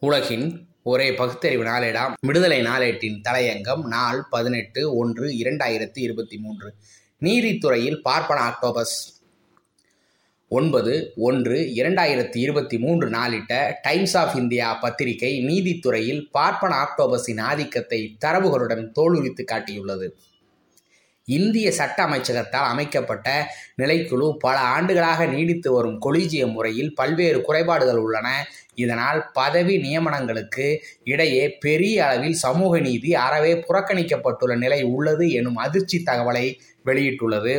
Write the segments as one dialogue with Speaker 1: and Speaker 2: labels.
Speaker 1: உலகின் ஒரே பகுத்தறிவு நாளேடாம். விடுதலை நாளேட்டின் தலையங்கம் நாள் பதினெட்டு ஒன்று இரண்டாயிரத்தி இருபத்தி மூன்று. நீதித்துறையில் பார்ப்பன ஆக்டோபஸ் ஒன்பது ஒன்று இரண்டாயிரத்தி இருபத்தி மூன்று நாளிட்ட டைம்ஸ் ஆஃப் இந்தியா பத்திரிகை நீதித்துறையில் பார்ப்பன ஆக்டோபஸின் ஆதிக்கத்தை தரவுகளுடன் தோலுரித்து காட்டியுள்ளது. இந்திய சட்ட அமைச்சகத்தால் அமைக்கப்பட்ட நிலைக்குழு பல ஆண்டுகளாக நீடித்து வரும் கொலிஜிய முறையில் பல்வேறு குறைபாடுகள் உள்ளன. இதனால் பதவி நியமனங்களுக்கு இடையே பெரிய அளவில் சமூக நீதி அறவே புறக்கணிக்கப்பட்டுள்ள நிலை உள்ளது எனும் அதிர்ச்சி தகவலை வெளியிட்டுள்ளது.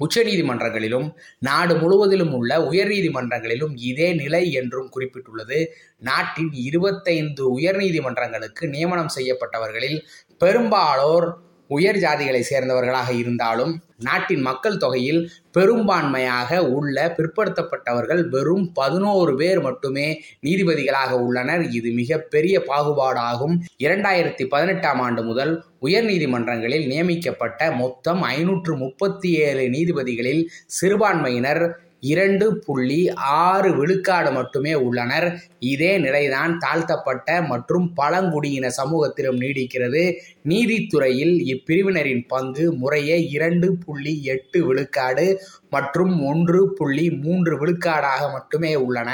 Speaker 1: உச்சநீதிமன்றங்களிலும் நாடு முழுவதிலும் உள்ள உயர்நீதிமன்றங்களிலும் இதே நிலை என்றும் குறிப்பிட்டுள்ளது. நாட்டின் இருபத்தைந்து உயர்நீதிமன்றங்களுக்கு நியமனம் செய்யப்பட்டவர்களில் பெரும்பாலோர் உயர் ஜாதிகளை சேர்ந்தவர்களாக இருந்தாலும் நாட்டின் மக்கள் தொகையில் பெரும்பான்மையாக உள்ள பிற்படுத்தப்பட்டவர்கள் வெறும் பதினோரு பேர் மட்டுமே நீதிபதிகளாக உள்ளனர். இது மிகப்பெரிய பாகுபாடாகும். இரண்டாயிரத்தி பதினெட்டாம் ஆண்டு முதல் உயர் நீதிமன்றங்களில் நியமிக்கப்பட்ட மொத்தம் ஐநூற்று முப்பத்தி ஏழு நீதிபதிகளில் சிறுபான்மையினர் இரண்டு புள்ளி ஆறு விழுக்காடு மட்டுமே உள்ளனர். இதே நிலைதான் தாழ்த்தப்பட்ட மற்றும் பழங்குடியின சமூகத்திலும் நீடிக்கிறது. நீதித்துறையில் இப்பிரிவினரின் பங்கு முறையே இரண்டு புள்ளி எட்டு விழுக்காடு மற்றும் ஒன்று புள்ளி மூன்று விழுக்காடாக மட்டுமே உள்ளன.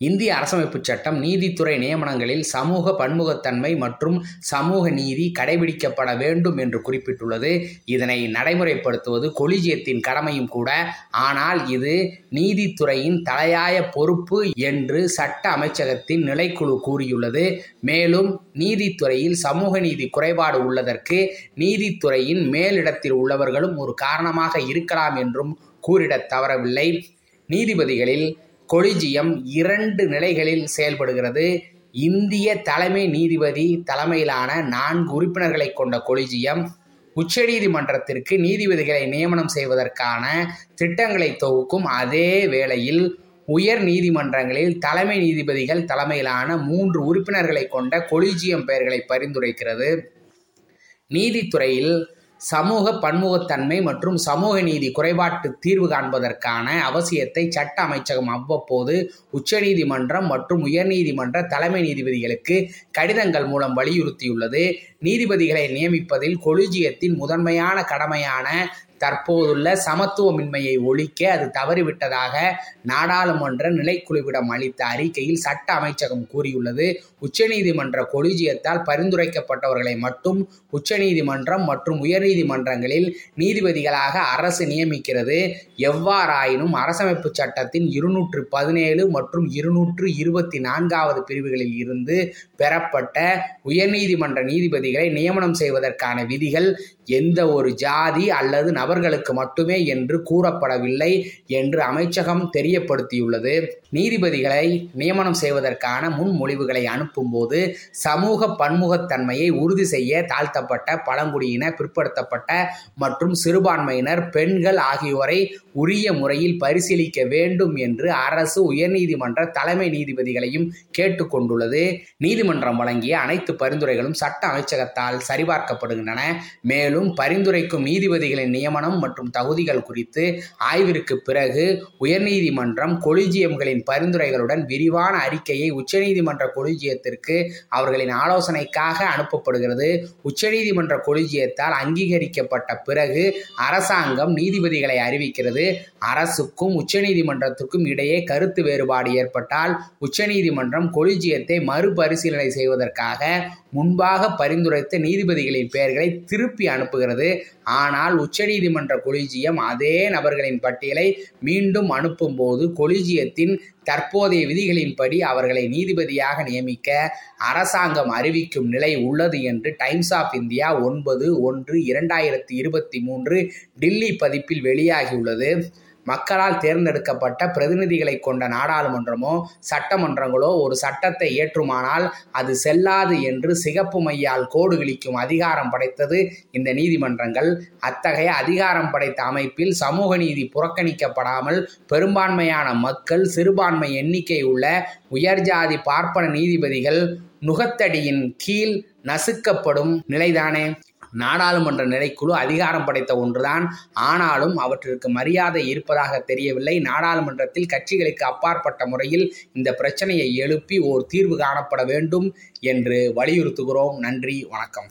Speaker 1: இந்திய அரசமைப்பு சட்டம் நீதித்துறை நியமனங்களில் சமூக பன்முகத்தன்மை மற்றும் சமூக நீதி கடைபிடிக்கப்பட வேண்டும் என்று குறிப்பிட்டுள்ளது. இதனை நடைமுறைப்படுத்துவது கொலிஜியத்தின் கடமையும் கூட. ஆனால் இது நீதித்துறையின் தலையாய பொறுப்பு என்று சட்ட அமைச்சகத்தின் நிலைக்குழு கூறியுள்ளது. மேலும் நீதித்துறையில் சமூக நீதி குறைபாடு உள்ளதற்கு நீதித்துறையின் மேலிடத்தில் உள்ளவர்களும் ஒரு காரணமாக இருக்கலாம் என்றும் கூறிடத் தவறவில்லை. நீதிபதிகளில் கொலிஜியம் இரண்டு நிலைகளில் செயல்படுகிறது. இந்திய தலைமை நீதிபதி தலைமையிலான நான்கு உறுப்பினர்களை கொண்ட கொலிஜியம் உச்சநீதிமன்றத்திற்கு நீதிபதிகளை நியமனம் செய்வதற்கான திட்டங்களை தொகுக்கும் அதே வேளையில் உயர் நீதிமன்றங்களில் தலைமை நீதிபதிகள் தலைமையிலான மூன்று உறுப்பினர்களை கொண்ட கொலிஜியம் பெயர்களை பரிந்துரைக்கிறது. நீதித்துறையில் சமூக பன்முகத்தன்மை மற்றும் சமூக நீதி குறைபாட்டு தீர்வு காண்பதற்கான அவசியத்தை சட்ட அமைச்சகம் அவ்வப்போது உச்சநீதிமன்றம் மற்றும் உயர்நீதிமன்ற தலைமை நீதிபதிகளுக்கு கடிதங்கள் மூலம் வலியுறுத்தியுள்ளது. நீதிபதிகளை நியமிப்பதில் கொலிஜியத்தின் முதன்மையான கடமையான தற்போதுள்ள சமத்துவமின்மையை ஒழிக்க அது தவறிவிட்டதாக நாடாளுமன்ற நிலைக்குழுவிடம் அளித்த அறிக்கையில் சட்ட அமைச்சகம் கூறியுள்ளது. உச்சநீதிமன்ற கொலிஜியத்தால் பரிந்துரைக்கப்பட்டவர்களை மட்டும் உச்சநீதிமன்றம் மற்றும் உயர்நீதிமன்றங்களில் நீதிபதிகளாக அரசு நியமிக்கிறது. எவ்வாறாயினும் அரசமைப்பு சட்டத்தின் இருநூற்று பதினேழு மற்றும் இருநூற்று இருபத்தி நான்காவது பிரிவுகளில் இருந்து பெறப்பட்ட உயர்நீதிமன்ற நீதிபதிகளை நியமனம் செய்வதற்கான விதிகள் எந்த ஒரு ஜாதி அல்லது நபர்களுக்கு மட்டுமே என்று கூறப்படவில்லை என்று அமைச்சகம் தெரியப்படுத்தியுள்ளது. நீதிபதிகளை நியமனம் செய்வதற்கான முன்மொழிவுகளை அனுப்பும்போது சமூக பன்முகத்தன்மையை உறுதி செய்ய தாழ்த்தப்பட்ட பழங்குடியின பிற்படுத்தப்பட்ட மற்றும் சிறுபான்மையினர் பெண்கள் ஆகியோரை உரிய முறையில் பரிசீலிக்க வேண்டும் என்று அரசு உயர்நீதிமன்ற தலைமை நீதிபதிகளையும் கேட்டுக்கொண்டுள்ளது நீதிமன்றம் வழங்கிய அனைத்து பரிந்துரைகளும் சட்ட அமைச்சகத்தால் சரிபார்க்கப்படுகின்றன. மேலும் பரிந்துரைக்கும் நீதிபதிகளின் நியமனம் மற்றும் தகுதிகள் குறித்து ஆய்விற்கு பிறகு உயர்நீதிமன்றம் கொலிஜியம்களின் பரிந்துரைகளுடன் விரிவான அறிக்கையை உச்சநீதிமன்ற கொலிஜியத்திற்கு அவர்களின் ஆலோசனைக்காக அனுப்பப்படுகிறது. உச்சநீதிமன்ற கொலிஜியத்தால் அங்கீகரிக்கப்பட்ட பிறகு அரசாங்கம் நீதிபதிகளை அறிவிக்கிறது. அரசுக்கும் உச்சநீதிமன்றத்துக்கும் இடையே கருத்து வேறுபாடு ஏற்பட்டால் உச்சநீதிமன்றம் கொலிஜியத்தை மறுபரிசீலனை செய்வதற்காக முன்பாக பரிந்துரைத்த நீதிபதிகளின் பெயர்களை திருப்பி அனுப்புகிறது. ஆனால் உச்சநீதிமன்ற கொலிஜியம் அதே நபர்களின் பட்டியலை மீண்டும் அனுப்பும்போது கொலிஜியத்தின் தற்போதைய விதிகளின்படி அவர்களை நீதிபதியாக நியமிக்க அரசாங்கம் அறிவிக்கும் நிலை உள்ளது என்று டைம்ஸ் ஆஃப் இந்தியா ஒன்பது ஒன்று இரண்டாயிரத்தி இருபத்தி மூன்று டில்லி பதிப்பில் வெளியாகியுள்ளது. மக்களால் தேர்ந்தெடுக்கப்பட்ட பிரதிநிதிகளை கொண்ட நாடாளுமன்றமோ சட்டமன்றங்களோ ஒரு சட்டத்தை ஏற்றுமானால் அது செல்லாது என்று சிகப்பு மையால் கோடு கிழிக்கும் அதிகாரம் படைத்தது இந்த நீதிமன்றங்கள். அத்தகைய அதிகாரம் படைத்த அமைப்பில் சமூக நீதி புறக்கணிக்கப்படாமல் பெரும்பான்மையான மக்கள் சிறுபான்மை எண்ணிக்கை உள்ள உயர்ஜாதி பார்ப்பன நீதிபதிகள் நுகத்தடியின் கீழ் நசுக்கப்படும் நிலைதானே? நாடாளுமன்ற நிலைக்குழு அதிகாரம் படைத்த ஒன்றுதான். ஆனாலும் அவற்றிற்கு மரியாதை இருப்பதாக தெரியவில்லை. நாடாளுமன்றத்தில் கட்சிகளுக்கு அப்பாற்பட்ட முறையில் இந்த பிரச்சனையை எழுப்பி ஓர் தீர்வு காணப்பட வேண்டும் என்று வலியுறுத்துகிறோம். நன்றி வணக்கம்.